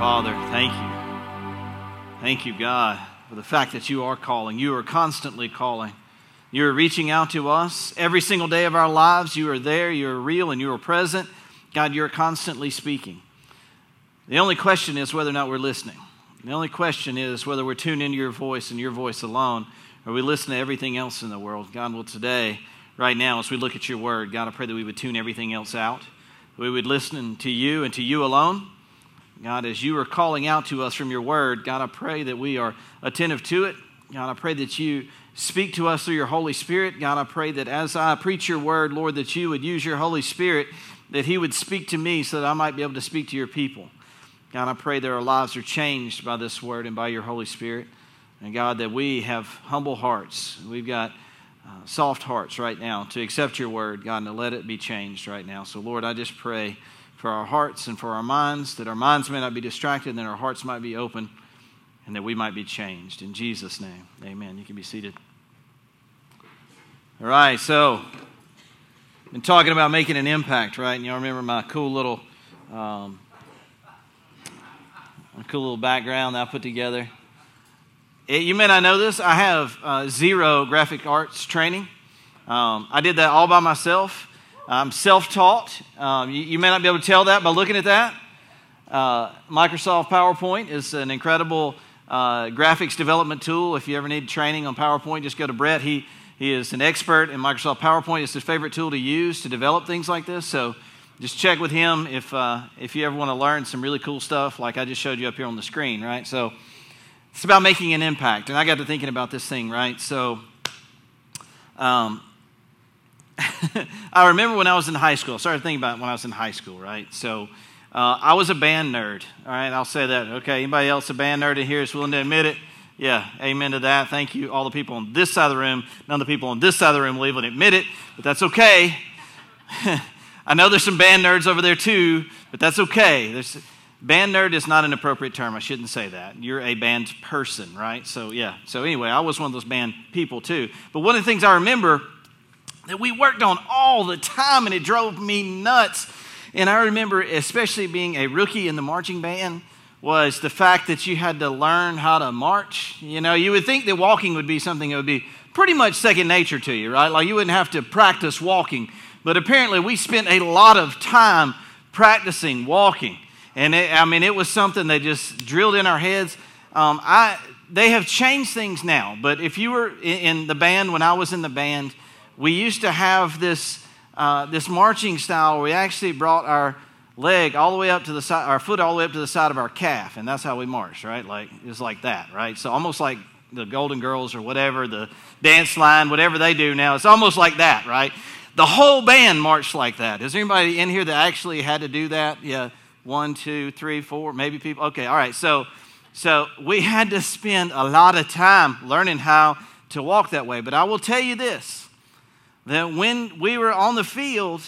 Father, thank you. Thank you, God, for the fact that you are calling. You are constantly calling. You are reaching out to us every single day of our lives. You are there, you are real, and you are present. God, you're constantly speaking. The only question is whether or not we're listening. The only question is whether we're tuned into your voice and your voice alone, or we listen to everything else in the world. God, will today, right now, as we look at your word, God, I pray that we would tune everything else out. We would listen to you and to you alone. God, as you are calling out to us from your word, God, I pray that we are attentive to it. God, I pray that you speak to us through your Holy Spirit. God, I pray that as I preach your word, Lord, that you would use your Holy Spirit, that he would speak to me so that I might be able to speak to your people. God, I pray that our lives are changed by this word and by your Holy Spirit. And God, that we have humble hearts. We've got uh, soft hearts right now to accept your word, God, and to let it be changed right now. So, Lord, I just pray for our hearts and for our minds, that our minds may not be distracted, and that our hearts might be open, and that we might be changed. In Jesus' name, amen. You can be seated. All right, so I've been talking about making an impact, right? And y'all remember my cool little, um, cool little background that I put together. It, you may not know this. I have uh, zero graphic arts training. Um, I did that all by myself. I'm self taught. Um, you, you, may not be able to tell that by looking at that. Uh, Microsoft PowerPoint is an incredible uh, graphics development tool. If you ever need training on PowerPoint, just go to Brett. He, he is an expert in Microsoft PowerPoint. It's his favorite tool to use to develop things like this. So just check with him if, uh, if you ever want to learn some really cool stuff like I just showed you up here on the screen, right? So it's about making an impact. And I got to thinking about this thing, right? So um, I remember when I was in high school. I started thinking about when I was in high school, right? So uh, I was a band nerd. All right, I'll say that. Okay, anybody else a band nerd in here is willing to admit it? Yeah, amen to that. Thank you, all the people on this side of the room. None of the people on this side of the room will even admit it, but that's okay. I know there's some band nerds over there too, but that's okay. There's, band nerd is not an appropriate term. I shouldn't say that. You're a band person, right? So, yeah. So, anyway, I was one of those band people too. But one of the things I remember that we worked on all the time, and it drove me nuts. And I remember, especially being a rookie in the marching band, was the fact that you had to learn how to march. You know, you would think that walking would be something that would be pretty much second nature to you, right? Like you wouldn't have to practice walking. But apparently, we spent a lot of time practicing walking. And it, I mean, it was something that just drilled in our heads. Um, I, they have changed things now, but if you were in the band, when I was in the band, we used to have this, uh, this marching style where we actually brought our leg all the way up to the side, our foot all the way up to the side of our calf, and that's how we marched, right? Like it's like that, right? So almost like the Golden Girls or whatever, the dance line, whatever they do now, it's almost like that, right? The whole band marched like that. Is there anybody in here that actually had to do that? Yeah, one, two, three, four, maybe people. Okay, all right. So, so we had to spend a lot of time learning how to walk that way. But I will tell you this: that when we were on the field,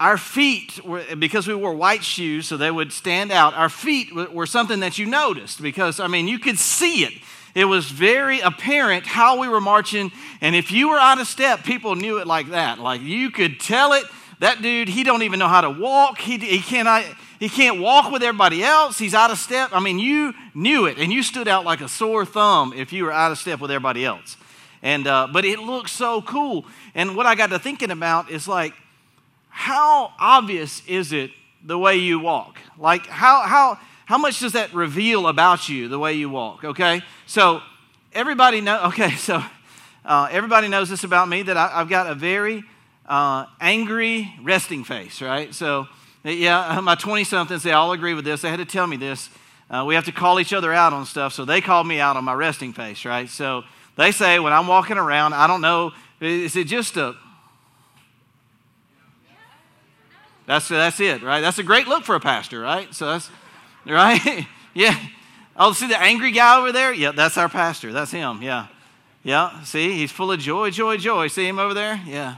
our feet, were, because we wore white shoes so they would stand out, our feet were something that you noticed because, I mean, you could see it. It was very apparent how we were marching. And if you were out of step, people knew it like that. Like you could tell it. That dude, he don't even know how to walk. He, he cannot. He can't walk with everybody else. He's out of step. I mean, you knew it, and you stood out like a sore thumb if you were out of step with everybody else. And, uh, but it looks so cool. And what I got to thinking about is like, how obvious is it the way you walk? Like, how, how, how much does that reveal about you, the way you walk? Okay? So, everybody know, okay, so uh, everybody knows this about me that I, have got a very uh, angry resting face, right? So, yeah, my 20 somethings, they all agree with this. They had to tell me this. Uh, we have to call each other out on stuff, so they called me out on my resting face, right? So, they say when I'm walking around, I don't know, is it just a. That's, that's it, right? That's a great look for a pastor, right? So that's, right? yeah. Oh, see the angry guy over there? Yeah, that's our pastor. That's him. Yeah. Yeah. See, he's full of joy, joy, joy. See him over there? Yeah.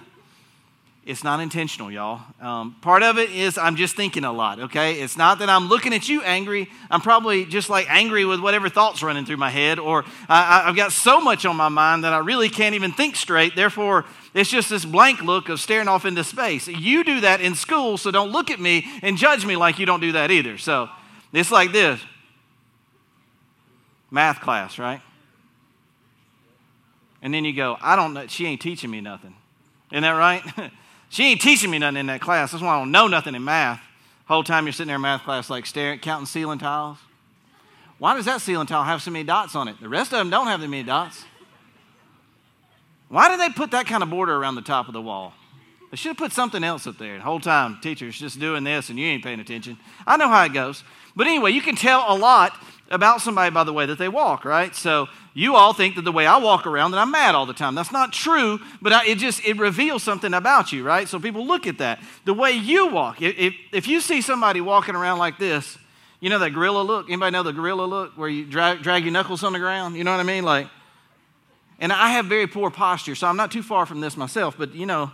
It's not intentional, y'all. Um, part of it is I'm just thinking a lot, okay? It's not that I'm looking at you angry. I'm probably just like angry with whatever thoughts running through my head, or I, I've got so much on my mind that I really can't even think straight. Therefore, it's just this blank look of staring off into space. You do that in school, so don't look at me and judge me like you don't do that either. So, It's like this math class, right? And then you go, I don't know, she ain't teaching me nothing. Isn't that right? she ain't teaching me nothing in that class. That's why I don't know nothing in math. Whole time you're sitting there in math class, like staring, counting ceiling tiles. Why does that ceiling tile have so many dots on it? The rest of them don't have that many dots. Why did they put that kind of border around the top of the wall? They should have put something else up there. The whole time, teacher's just doing this and you ain't paying attention. I know how it goes. But anyway, you can tell a lot about somebody by the way that they walk, right? So you all think that the way I walk around that I'm mad all the time. That's not true, but I, it just it reveals something about you, right? So people look at that. The way you walk. If, if you see somebody walking around like this, you know that gorilla look? Anybody know the gorilla look where you drag, drag your knuckles on the ground? You know what I mean? Like, and I have very poor posture, so I'm not too far from this myself, but you know,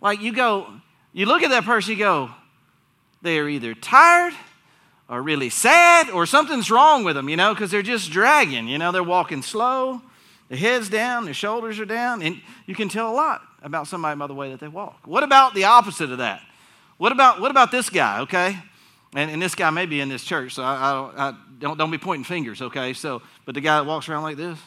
like you go, you look at that person, you go, they're either tired are really sad or something's wrong with them, you know, because they're just dragging. You know, they're walking slow, their head's down, their shoulders are down, and you can tell a lot about somebody by the way that they walk. What about the opposite of that? What about, what about this guy, okay? And, and this guy may be in this church, so I, I, I don't, don't be pointing fingers, okay? So, but the guy that walks around like this,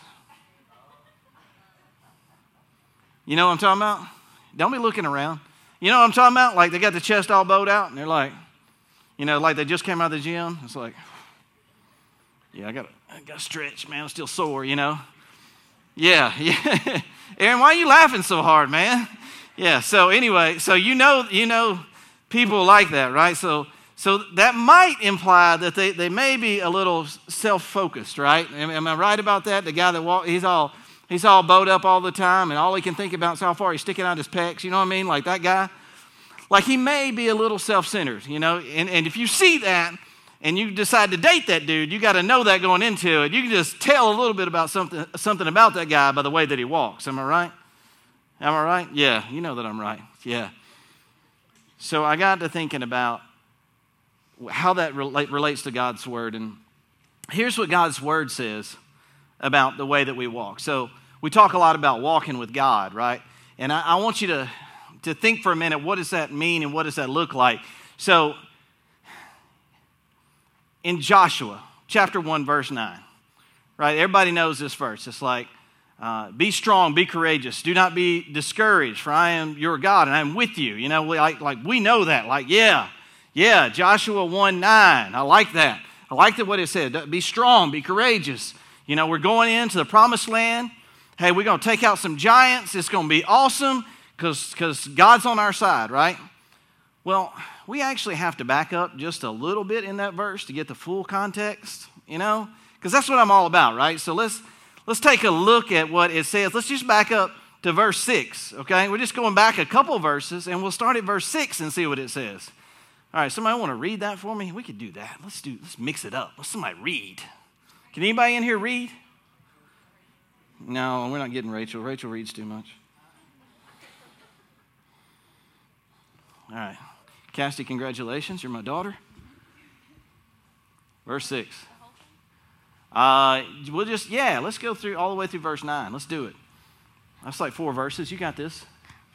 you know what I'm talking about? Don't be looking around. You know what I'm talking about? Like they got the chest all bowed out, and they're like, you know, like they just came out of the gym. It's like, yeah, I got I got to stretch, man. I'm still sore, you know. Yeah, yeah. Aaron, why are you laughing so hard, man? Yeah. So anyway, so you know, you know, people like that, right? So, so that might imply that they, they may be a little self-focused, right? Am, am I right about that? The guy that walk, he's all he's all bowed up all the time, and all he can think about is how far he's sticking out his pecs. You know what I mean? Like that guy. Like he may be a little self centered, you know, and, and if you see that and you decide to date that dude, you got to know that going into it. You can just tell a little bit about something, something about that guy by the way that he walks. Am I right? Am I right? Yeah, you know that I'm right. Yeah. So I got to thinking about how that relate, relates to God's word. And here's what God's word says about the way that we walk. So we talk a lot about walking with God, right? And I, I want you to to think for a minute what does that mean and what does that look like? So, in Joshua chapter 1, verse 9, right? Everybody knows this verse. It's like, uh, be strong, be courageous, do not be discouraged, for I am your God and I'm with you. You know, like, like we know that. Like, yeah, yeah, Joshua 1 9. I like that. I like that what it said. Be strong, be courageous. You know, we're going into the promised land. Hey, we're going to take out some giants. It's going to be awesome because God's on our side, right? Well, we actually have to back up just a little bit in that verse to get the full context, you know? Because that's what I'm all about, right? So let's let's take a look at what it says. Let's just back up to verse 6, okay? We're just going back a couple verses and we'll start at verse 6 and see what it says. All right, somebody want to read that for me? We could do that. Let's do let's mix it up. Let's somebody read. Can anybody in here read? No, we're not getting Rachel. Rachel reads too much. All right. Cassie, congratulations. You're my daughter. Verse 6. Uh, we'll just, yeah, let's go through all the way through verse 9. Let's do it. That's like four verses. You got this.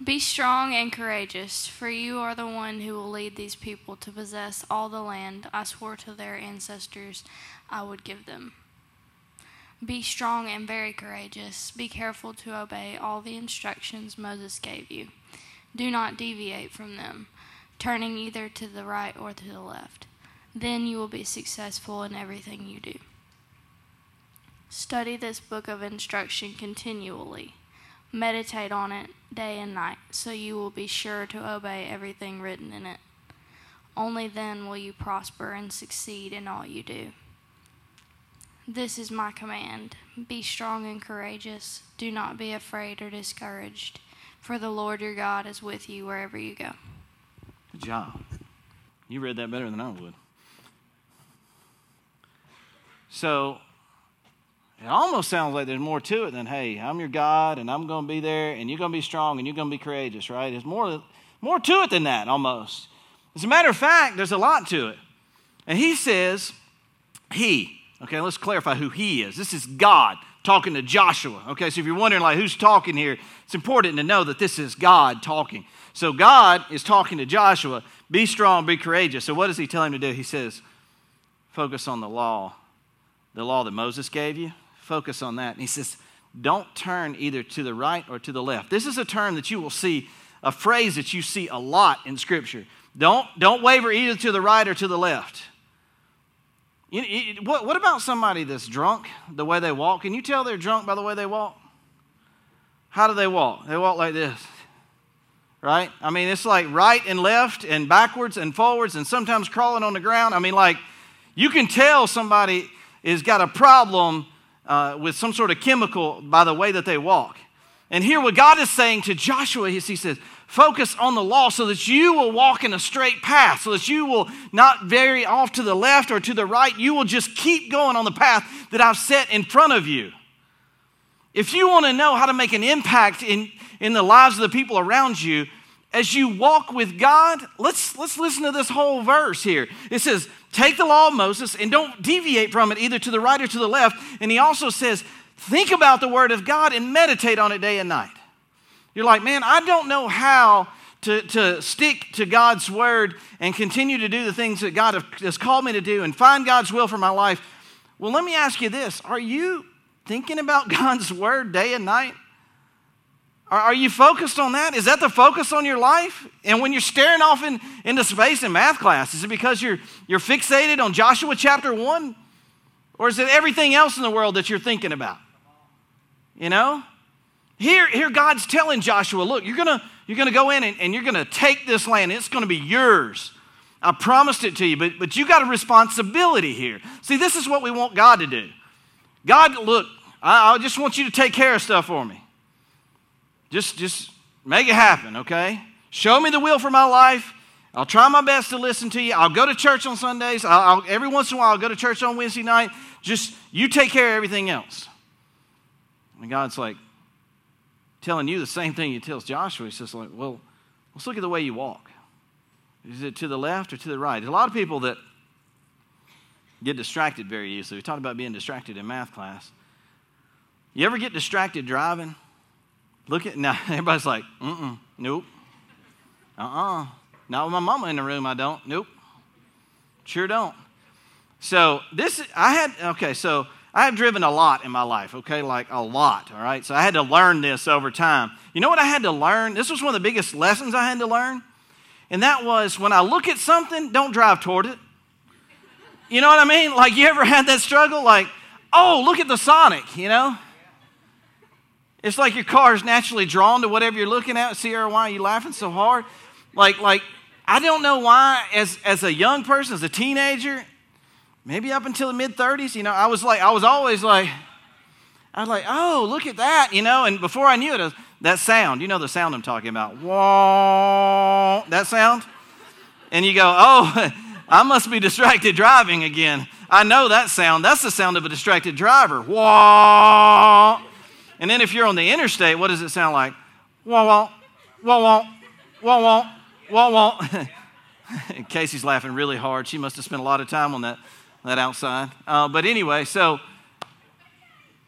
Be strong and courageous, for you are the one who will lead these people to possess all the land I swore to their ancestors I would give them. Be strong and very courageous. Be careful to obey all the instructions Moses gave you. Do not deviate from them, turning either to the right or to the left. Then you will be successful in everything you do. Study this book of instruction continually. Meditate on it day and night, so you will be sure to obey everything written in it. Only then will you prosper and succeed in all you do. This is my command be strong and courageous. Do not be afraid or discouraged for the Lord your God is with you wherever you go. Good job. You read that better than I would. So it almost sounds like there's more to it than, hey, I'm your God and I'm going to be there and you're going to be strong and you're going to be courageous, right? There's more, more to it than that almost. As a matter of fact, there's a lot to it. And he says, He. Okay, let's clarify who He is. This is God talking to Joshua. Okay, so if you're wondering like who's talking here, it's important to know that this is God talking. So God is talking to Joshua, be strong, be courageous. So what does he tell him to do? He says, focus on the law, the law that Moses gave you. Focus on that. And he says, don't turn either to the right or to the left. This is a term that you will see, a phrase that you see a lot in Scripture. Don't, don't waver either to the right or to the left. What, what about somebody that's drunk, the way they walk? Can you tell they're drunk by the way they walk? How do they walk? They walk like this, right? I mean, it's like right and left and backwards and forwards and sometimes crawling on the ground. I mean, like, you can tell somebody has got a problem uh, with some sort of chemical by the way that they walk. And here, what God is saying to Joshua is He says, focus on the law so that you will walk in a straight path, so that you will not vary off to the left or to the right. You will just keep going on the path that I've set in front of you. If you want to know how to make an impact in, in the lives of the people around you, as you walk with God, let's, let's listen to this whole verse here. It says, Take the law of Moses and don't deviate from it either to the right or to the left. And he also says, Think about the word of God and meditate on it day and night. You're like, man, I don't know how to, to stick to God's word and continue to do the things that God has called me to do and find God's will for my life. Well, let me ask you this Are you thinking about God's word day and night? Are, you focused on that? Is that the focus on your life? And when you're staring off in, into space in math class, is it because you're, you're fixated on Joshua chapter 1? Or is it everything else in the world that you're thinking about? You know? Here, here God's telling Joshua, look, you're gonna, you're gonna go in and, and you're gonna take this land. It's gonna be yours. I promised it to you, but, but you got a responsibility here. See, this is what we want God to do. God, look, I, I just want you to take care of stuff for me. Just, just make it happen, okay? Show me the will for my life. I'll try my best to listen to you. I'll go to church on Sundays. I'll, I'll, every once in a while, I'll go to church on Wednesday night. Just you take care of everything else. And God's like telling you the same thing He tells Joshua. He says, like, well, let's look at the way you walk. Is it to the left or to the right? There's a lot of people that get distracted very easily. We talked about being distracted in math class. You ever get distracted driving? Look at now. Everybody's like, mm-mm, nope, uh uh-uh. uh, not with my mama in the room. I don't. Nope, sure don't. So this, I had okay. So I have driven a lot in my life. Okay, like a lot. All right. So I had to learn this over time. You know what I had to learn? This was one of the biggest lessons I had to learn, and that was when I look at something, don't drive toward it. You know what I mean? Like you ever had that struggle? Like, oh, look at the Sonic. You know. It's like your car is naturally drawn to whatever you're looking at. Sierra, why are you laughing so hard? Like, like I don't know why, as, as a young person, as a teenager, maybe up until the mid 30s, you know, I was like, I was always like, I was like, oh, look at that, you know, and before I knew it, was, that sound, you know the sound I'm talking about, whoa, that sound? And you go, oh, I must be distracted driving again. I know that sound. That's the sound of a distracted driver. Whoa. And then if you're on the interstate, what does it sound like? Wah wah, wah wah, wah wah, wah wah. Casey's laughing really hard. She must have spent a lot of time on that, that outside. Uh, but anyway, so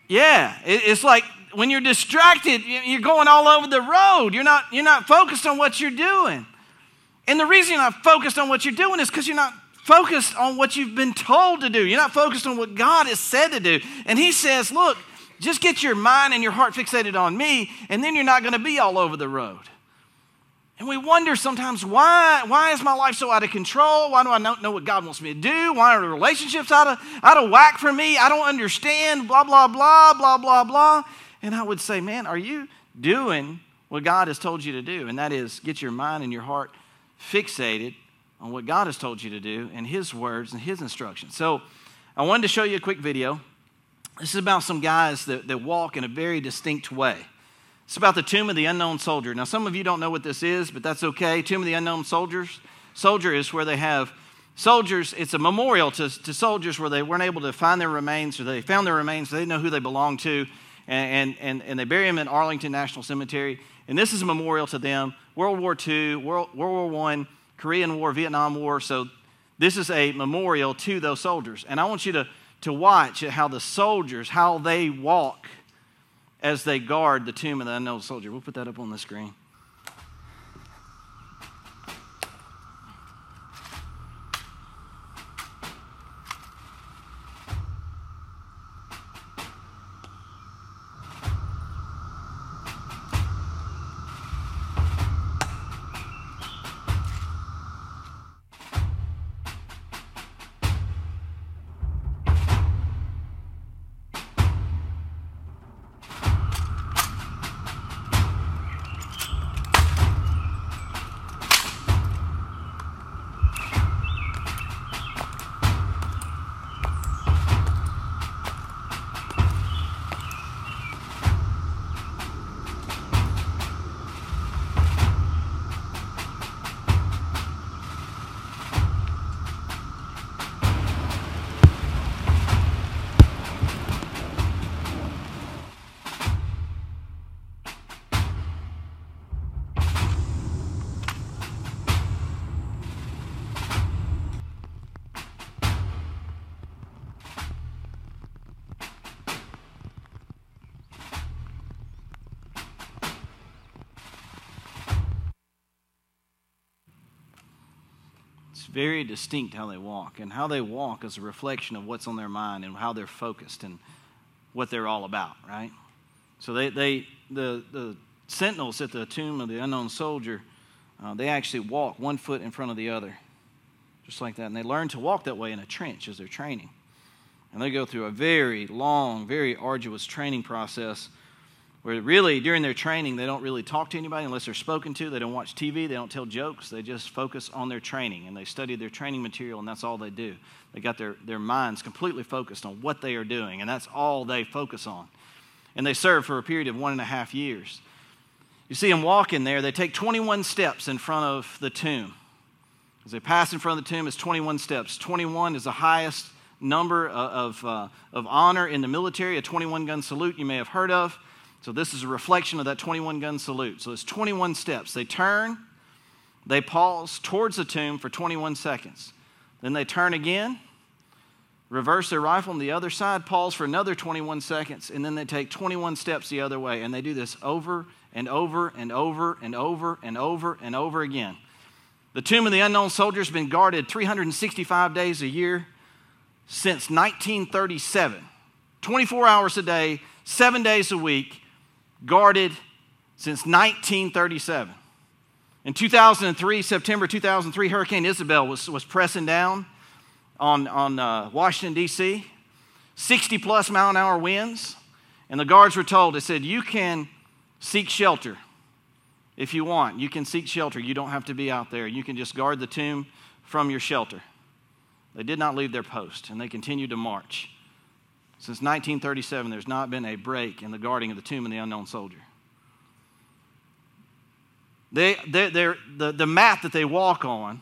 yeah, it, it's like when you're distracted, you're going all over the road. You're not, you're not focused on what you're doing. And the reason you're not focused on what you're doing is because you're not focused on what you've been told to do. You're not focused on what God has said to do. And He says, look, just get your mind and your heart fixated on me, and then you're not going to be all over the road. And we wonder sometimes why, why is my life so out of control? Why do I not know what God wants me to do? Why are the relationships out of, out of whack for me? I don't understand, blah, blah, blah, blah, blah, blah. And I would say, man, are you doing what God has told you to do? And that is get your mind and your heart fixated on what God has told you to do and His words and His instructions. So I wanted to show you a quick video. This is about some guys that, that walk in a very distinct way. It's about the tomb of the unknown soldier. Now, some of you don't know what this is, but that's okay. Tomb of the unknown soldiers. Soldier is where they have soldiers, it's a memorial to, to soldiers where they weren't able to find their remains, or they found their remains, so they didn't know who they belonged to, and, and, and they bury them in Arlington National Cemetery. And this is a memorial to them. World War II, World, World War I, Korean War, Vietnam War. So this is a memorial to those soldiers. And I want you to to watch how the soldiers, how they walk as they guard the tomb of the unknown soldier. We'll put that up on the screen. It's very distinct how they walk. And how they walk is a reflection of what's on their mind and how they're focused and what they're all about, right? So they, they the, the sentinels at the tomb of the unknown soldier, uh, they actually walk one foot in front of the other, just like that. And they learn to walk that way in a trench as they're training. And they go through a very long, very arduous training process where really during their training they don't really talk to anybody unless they're spoken to. They don't watch tv they don't tell jokes. They just focus on their training and they study their training material and that's all they do. They got their, their minds completely focused on what they are doing and that's all they focus on. And they serve for a period of one and a half years. You see them walking there they take 21 steps in front of the tomb. As they pass in front of the tomb it's 21 steps. 21 is the highest number of, of, uh, of honor in the military a 21 gun salute you may have heard of so this is a reflection of that 21 gun salute. So it's 21 steps. They turn, they pause towards the tomb for 21 seconds. Then they turn again, reverse their rifle on the other side, pause for another 21 seconds, and then they take 21 steps the other way. And they do this over and over and over and over and over and over again. The tomb of the unknown soldier has been guarded 365 days a year since 1937. 24 hours a day, seven days a week, guarded since 1937. In 2003, September 2003, Hurricane Isabel was, was pressing down on, on uh, Washington, D.C., 60 plus mile an hour winds. And the guards were told, they said, you can seek shelter if you want. You can seek shelter. You don't have to be out there. You can just guard the tomb from your shelter. They did not leave their post, and they continued to march. Since 1937, there's not been a break in the guarding of the tomb of the unknown soldier. They, they, the, the mat that they walk on,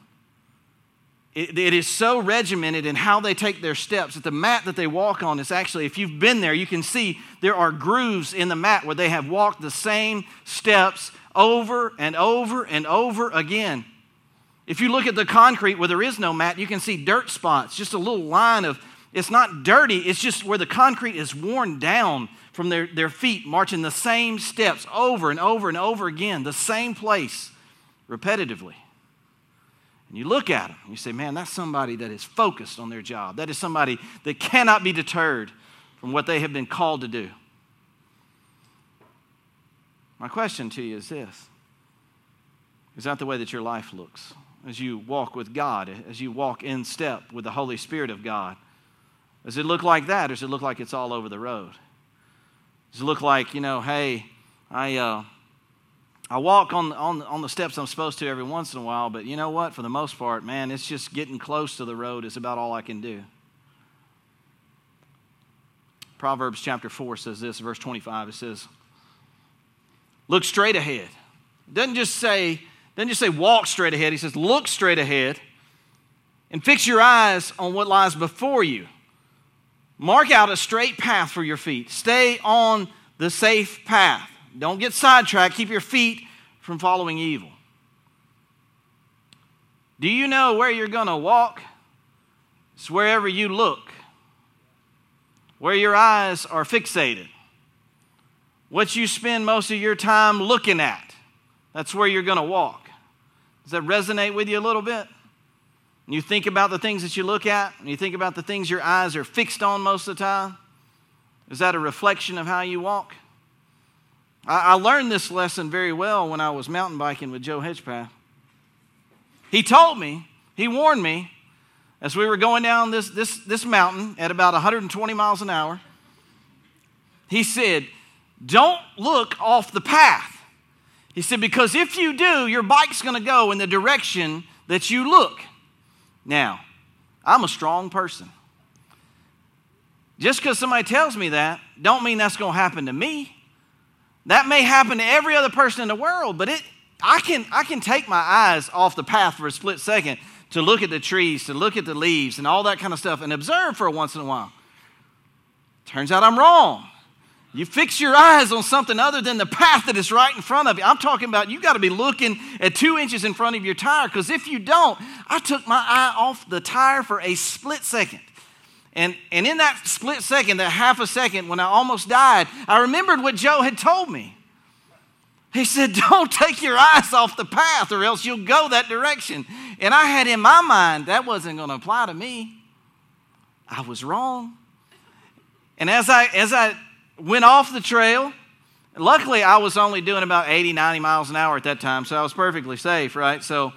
it, it is so regimented in how they take their steps that the mat that they walk on is actually, if you've been there, you can see there are grooves in the mat where they have walked the same steps over and over and over again. If you look at the concrete where there is no mat, you can see dirt spots, just a little line of it's not dirty, it's just where the concrete is worn down from their, their feet, marching the same steps over and over and over again, the same place repetitively. And you look at them, you say, man, that's somebody that is focused on their job. That is somebody that cannot be deterred from what they have been called to do. My question to you is this Is that the way that your life looks? As you walk with God, as you walk in step with the Holy Spirit of God? Does it look like that, or does it look like it's all over the road? Does it look like, you know, hey, I, uh, I walk on, on, on the steps I'm supposed to every once in a while, but you know what? For the most part, man, it's just getting close to the road is about all I can do. Proverbs chapter 4 says this, verse 25, it says, Look straight ahead. It doesn't just say, doesn't just say walk straight ahead. He says, look straight ahead and fix your eyes on what lies before you. Mark out a straight path for your feet. Stay on the safe path. Don't get sidetracked. Keep your feet from following evil. Do you know where you're going to walk? It's wherever you look, where your eyes are fixated, what you spend most of your time looking at. That's where you're going to walk. Does that resonate with you a little bit? You think about the things that you look at, and you think about the things your eyes are fixed on most of the time, is that a reflection of how you walk? I, I learned this lesson very well when I was mountain biking with Joe Hedgepath. He told me, he warned me, as we were going down this, this, this mountain at about 120 miles an hour, he said, Don't look off the path. He said, Because if you do, your bike's going to go in the direction that you look. Now, I'm a strong person. Just because somebody tells me that, don't mean that's going to happen to me. That may happen to every other person in the world, but it, I, can, I can take my eyes off the path for a split second to look at the trees, to look at the leaves, and all that kind of stuff, and observe for once in a while. Turns out I'm wrong. You fix your eyes on something other than the path that is right in front of you. I'm talking about you got to be looking at two inches in front of your tire because if you don't, I took my eye off the tire for a split second. And, and in that split second, that half a second when I almost died, I remembered what Joe had told me. He said, Don't take your eyes off the path or else you'll go that direction. And I had in my mind that wasn't going to apply to me. I was wrong. And as I, as I went off the trail, luckily I was only doing about 80, 90 miles an hour at that time, so I was perfectly safe, right? So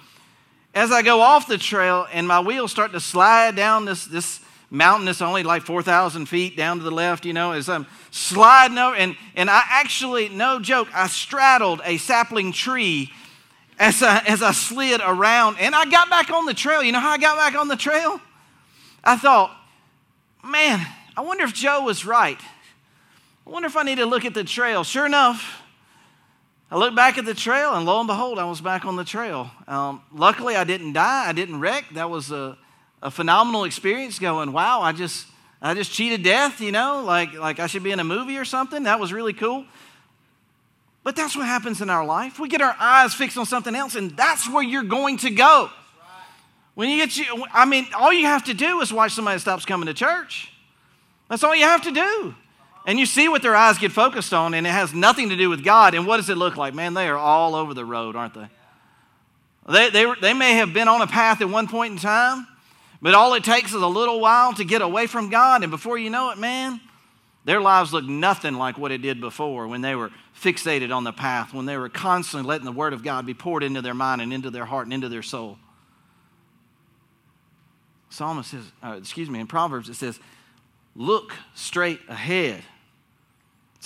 as I go off the trail and my wheels start to slide down this, this mountain that's only like 4,000 feet down to the left, you know, as I'm sliding over, and, and I actually, no joke, I straddled a sapling tree as I, as I slid around, and I got back on the trail. You know how I got back on the trail? I thought, man, I wonder if Joe was right. I wonder if I need to look at the trail. Sure enough, I looked back at the trail, and lo and behold, I was back on the trail. Um, luckily, I didn't die. I didn't wreck. That was a, a phenomenal experience. Going, wow! I just I just cheated death. You know, like like I should be in a movie or something. That was really cool. But that's what happens in our life. We get our eyes fixed on something else, and that's where you're going to go. When you get you, I mean, all you have to do is watch somebody stops coming to church. That's all you have to do. And you see what their eyes get focused on, and it has nothing to do with God. And what does it look like? Man, they are all over the road, aren't they? They, they, they may have been on a path at one point in time, but all it takes is a little while to get away from God. And before you know it, man, their lives look nothing like what it did before when they were fixated on the path, when they were constantly letting the Word of God be poured into their mind and into their heart and into their soul. Psalmist says, uh, excuse me, in Proverbs it says, look straight ahead.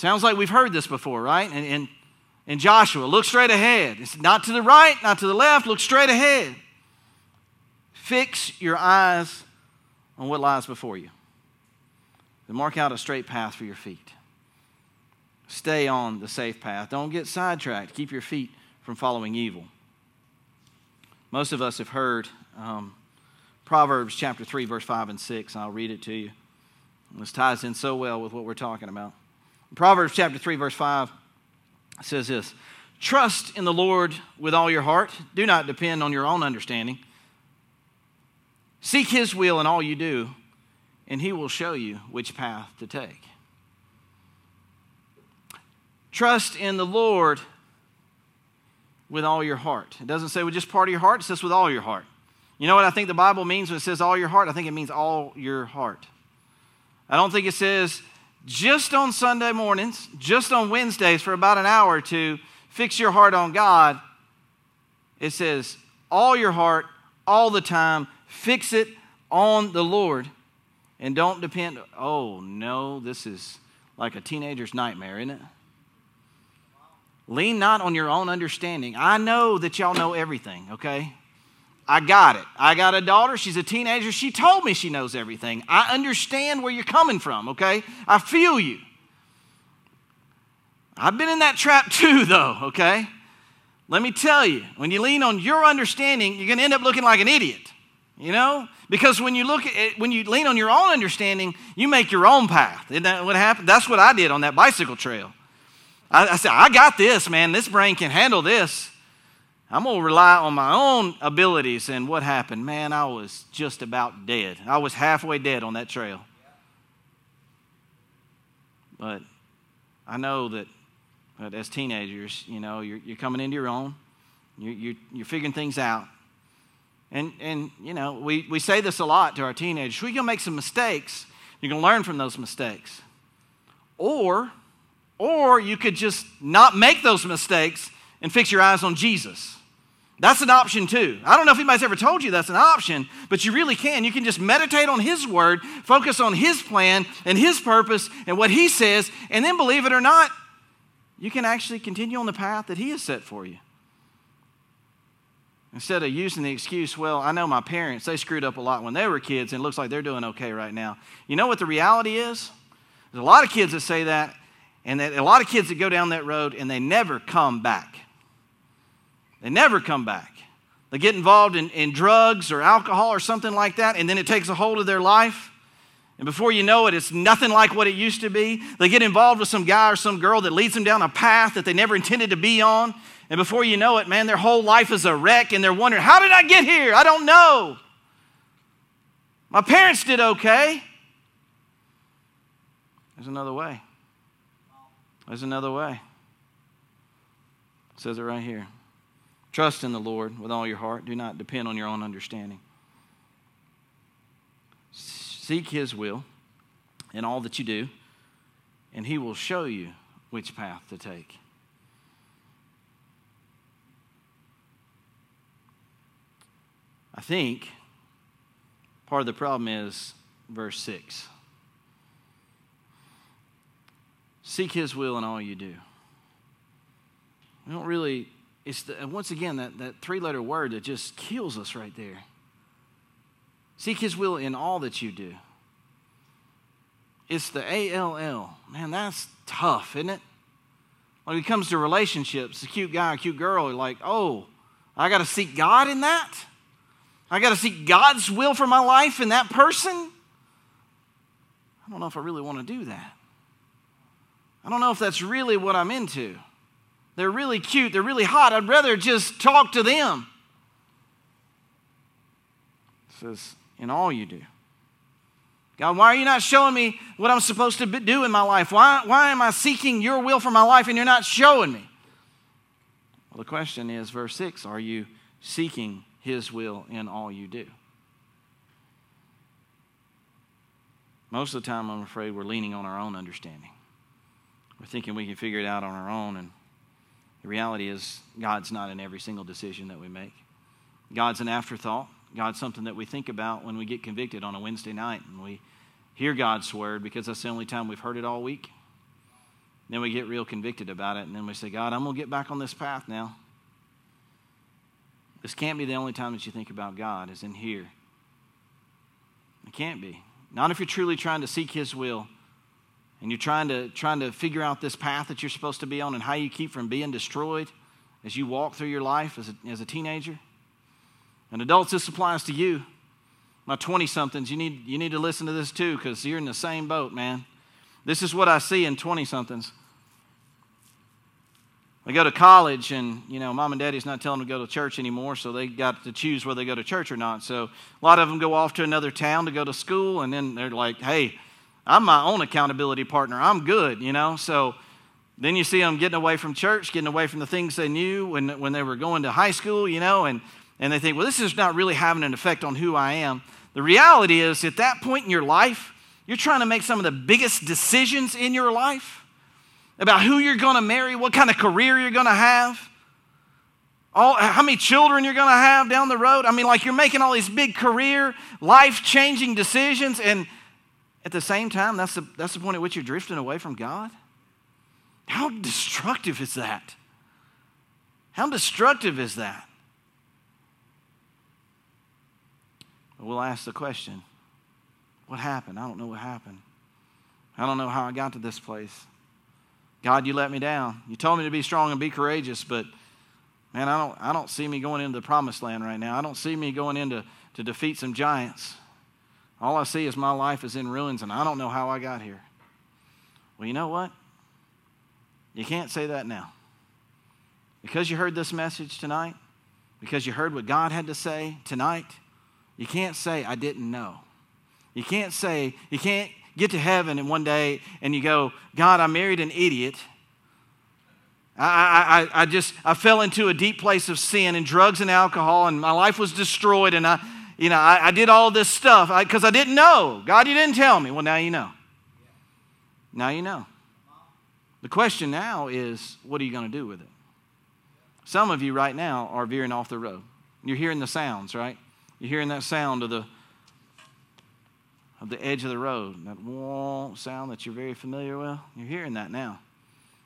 Sounds like we've heard this before, right? And, and, and Joshua, look straight ahead. It's not to the right, not to the left, look straight ahead. Fix your eyes on what lies before you. And mark out a straight path for your feet. Stay on the safe path. Don't get sidetracked. Keep your feet from following evil. Most of us have heard um, Proverbs chapter 3, verse 5 and 6, and I'll read it to you. This ties in so well with what we're talking about. Proverbs chapter 3, verse 5 says this Trust in the Lord with all your heart. Do not depend on your own understanding. Seek his will in all you do, and he will show you which path to take. Trust in the Lord with all your heart. It doesn't say with just part of your heart, it says with all your heart. You know what I think the Bible means when it says all your heart? I think it means all your heart. I don't think it says just on Sunday mornings, just on Wednesdays for about an hour or two, fix your heart on God. It says, all your heart, all the time, fix it on the Lord. And don't depend. Oh, no, this is like a teenager's nightmare, isn't it? Lean not on your own understanding. I know that y'all know everything, okay? I got it. I got a daughter. She's a teenager. She told me she knows everything. I understand where you're coming from, okay? I feel you. I've been in that trap too, though, okay? Let me tell you, when you lean on your understanding, you're going to end up looking like an idiot, you know? Because when you look at it, when you lean on your own understanding, you make your own path. Isn't that what happened? That's what I did on that bicycle trail. I, I said, I got this, man. This brain can handle this. I'm going to rely on my own abilities. And what happened? Man, I was just about dead. I was halfway dead on that trail. But I know that, that as teenagers, you know, you're, you're coming into your own, you're, you're, you're figuring things out. And, and you know, we, we say this a lot to our teenagers. We're going to make some mistakes. You're going to learn from those mistakes. Or, or you could just not make those mistakes and fix your eyes on Jesus. That's an option too. I don't know if anybody's ever told you that's an option, but you really can. You can just meditate on His Word, focus on His plan and His purpose and what He says, and then believe it or not, you can actually continue on the path that He has set for you. Instead of using the excuse, well, I know my parents, they screwed up a lot when they were kids, and it looks like they're doing okay right now. You know what the reality is? There's a lot of kids that say that, and a lot of kids that go down that road and they never come back. They never come back. They get involved in, in drugs or alcohol or something like that, and then it takes a hold of their life. And before you know it, it's nothing like what it used to be. They get involved with some guy or some girl that leads them down a path that they never intended to be on. And before you know it, man, their whole life is a wreck, and they're wondering, how did I get here? I don't know. My parents did okay. There's another way. There's another way. It says it right here. Trust in the Lord with all your heart. Do not depend on your own understanding. Seek His will in all that you do, and He will show you which path to take. I think part of the problem is verse 6. Seek his will in all you do. We don't really, it's the, once again that, that three letter word that just kills us right there. Seek his will in all that you do. It's the A L L. Man, that's tough, isn't it? When it comes to relationships, a cute guy, a cute girl, you're like, oh, I got to seek God in that? I got to seek God's will for my life in that person? I don't know if I really want to do that. I don't know if that's really what I'm into. They're really cute, they're really hot. I'd rather just talk to them. It says, in all you do. God, why are you not showing me what I'm supposed to do in my life? Why, why am I seeking your will for my life and you're not showing me? Well, the question is, verse 6 are you seeking his will in all you do? Most of the time, I'm afraid we're leaning on our own understanding. We're thinking we can figure it out on our own, and the reality is, God's not in every single decision that we make. God's an afterthought. God's something that we think about when we get convicted on a Wednesday night and we hear God's word because that's the only time we've heard it all week. Then we get real convicted about it, and then we say, God, I'm going to get back on this path now. This can't be the only time that you think about God, is in here. It can't be. Not if you're truly trying to seek His will and you're trying to, trying to figure out this path that you're supposed to be on and how you keep from being destroyed as you walk through your life as a, as a teenager. And adults, this applies to you. My 20 somethings, you need, you need to listen to this too because you're in the same boat, man. This is what I see in 20 somethings. They go to college, and you know, mom and daddy's not telling them to go to church anymore, so they got to choose whether they go to church or not. So a lot of them go off to another town to go to school, and then they're like, "Hey, I'm my own accountability partner. I'm good," you know. So then you see them getting away from church, getting away from the things they knew when when they were going to high school, you know, and and they think, "Well, this is not really having an effect on who I am." The reality is, at that point in your life, you're trying to make some of the biggest decisions in your life about who you're going to marry, what kind of career you're going to have, all, how many children you're going to have down the road. I mean, like you're making all these big career, life changing decisions, and at the same time, that's the, that's the point at which you're drifting away from God. How destructive is that? How destructive is that? We'll ask the question what happened? I don't know what happened. I don't know how I got to this place. God, you let me down. You told me to be strong and be courageous, but man, I don't, I don't see me going into the promised land right now. I don't see me going into to defeat some giants. All I see is my life is in ruins, and I don't know how I got here. Well, you know what? You can't say that now. Because you heard this message tonight, because you heard what God had to say tonight, you can't say, I didn't know. You can't say, you can't get to heaven and one day and you go, God, I married an idiot. I, I, I just I fell into a deep place of sin and drugs and alcohol and my life was destroyed and I you know I, I did all this stuff. Because I, I didn't know. God you didn't tell me. Well now you know. Now you know. The question now is what are you going to do with it? Some of you right now are veering off the road. You're hearing the sounds right? You're hearing that sound of the of the edge of the road, that wall sound that you're very familiar with. You're hearing that now.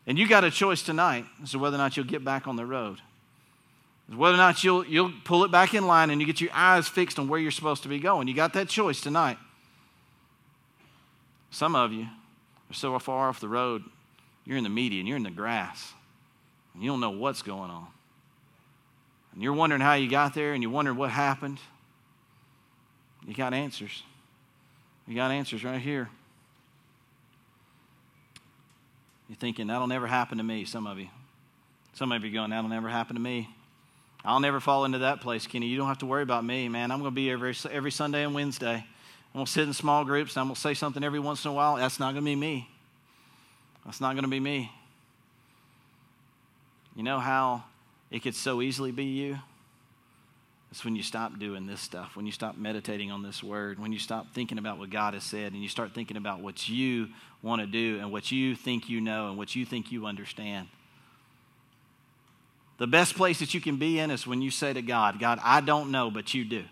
And you got a choice tonight as to whether or not you'll get back on the road. Whether or not you'll, you'll pull it back in line and you get your eyes fixed on where you're supposed to be going. You got that choice tonight. Some of you are so far off the road, you're in the median, you're in the grass, and you don't know what's going on. And you're wondering how you got there and you're wondering what happened. You got answers. You got answers right here. You're thinking, that'll never happen to me, some of you. Some of you going, that'll never happen to me. I'll never fall into that place, Kenny. You don't have to worry about me, man. I'm going to be here every, every Sunday and Wednesday. I'm going to sit in small groups and I'm going to say something every once in a while. That's not going to be me. That's not going to be me. You know how it could so easily be you? It's when you stop doing this stuff, when you stop meditating on this word, when you stop thinking about what God has said, and you start thinking about what you want to do and what you think you know and what you think you understand. The best place that you can be in is when you say to God, God, I don't know, but you do.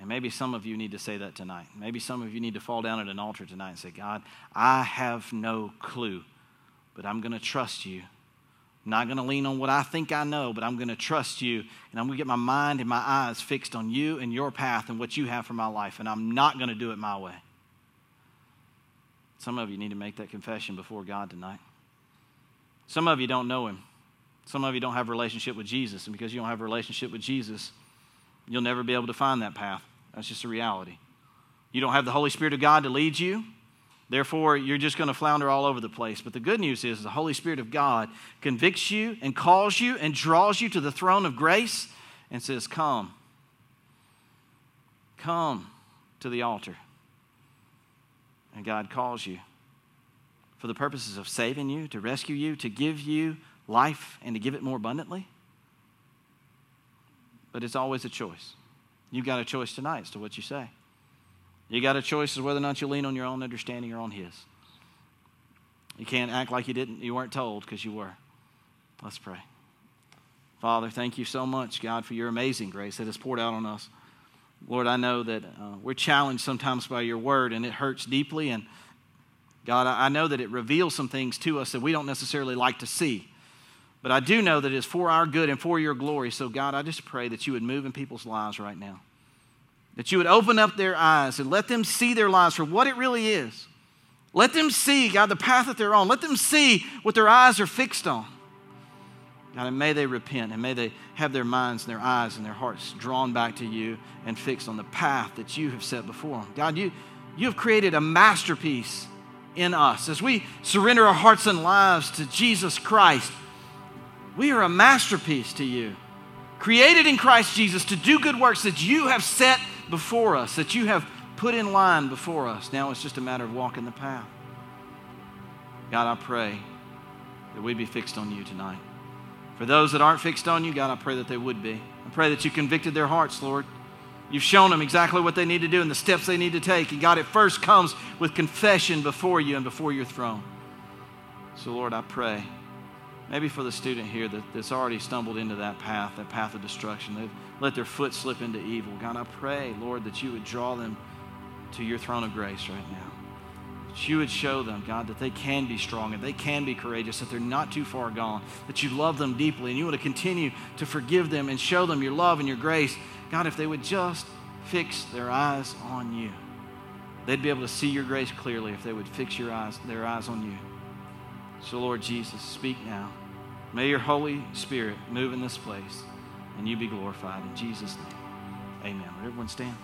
And maybe some of you need to say that tonight. Maybe some of you need to fall down at an altar tonight and say, God, I have no clue, but I'm going to trust you. I'm not going to lean on what I think I know, but I'm going to trust you. And I'm going to get my mind and my eyes fixed on you and your path and what you have for my life. And I'm not going to do it my way. Some of you need to make that confession before God tonight. Some of you don't know Him. Some of you don't have a relationship with Jesus. And because you don't have a relationship with Jesus, you'll never be able to find that path. That's just a reality. You don't have the Holy Spirit of God to lead you. Therefore, you're just going to flounder all over the place. But the good news is the Holy Spirit of God convicts you and calls you and draws you to the throne of grace and says, Come. Come to the altar. And God calls you for the purposes of saving you, to rescue you, to give you life, and to give it more abundantly. But it's always a choice. You've got a choice tonight as to what you say. You got a choice as whether or not you lean on your own understanding or on His. You can't act like you didn't, you weren't told because you were. Let's pray. Father, thank you so much, God, for your amazing grace that has poured out on us. Lord, I know that uh, we're challenged sometimes by your word and it hurts deeply. And God, I know that it reveals some things to us that we don't necessarily like to see. But I do know that it's for our good and for your glory. So, God, I just pray that you would move in people's lives right now. That you would open up their eyes and let them see their lives for what it really is. Let them see, God, the path that they're on. Let them see what their eyes are fixed on. God, and may they repent and may they have their minds and their eyes and their hearts drawn back to you and fixed on the path that you have set before them. God, you, you have created a masterpiece in us. As we surrender our hearts and lives to Jesus Christ, we are a masterpiece to you, created in Christ Jesus to do good works that you have set before us, that you have put in line before us. Now it's just a matter of walking the path. God, I pray that we'd be fixed on you tonight. For those that aren't fixed on you, God, I pray that they would be. I pray that you convicted their hearts, Lord. You've shown them exactly what they need to do and the steps they need to take. And God, it first comes with confession before you and before your throne. So, Lord, I pray maybe for the student here that, that's already stumbled into that path, that path of destruction. They've let their foot slip into evil. God, I pray, Lord, that you would draw them to your throne of grace right now. That you would show them, God, that they can be strong and they can be courageous, that they're not too far gone, that you love them deeply and you want to continue to forgive them and show them your love and your grace. God, if they would just fix their eyes on you, they'd be able to see your grace clearly if they would fix your eyes, their eyes on you. So, Lord Jesus, speak now. May your Holy Spirit move in this place and you be glorified. In Jesus' name, amen. Would everyone stand?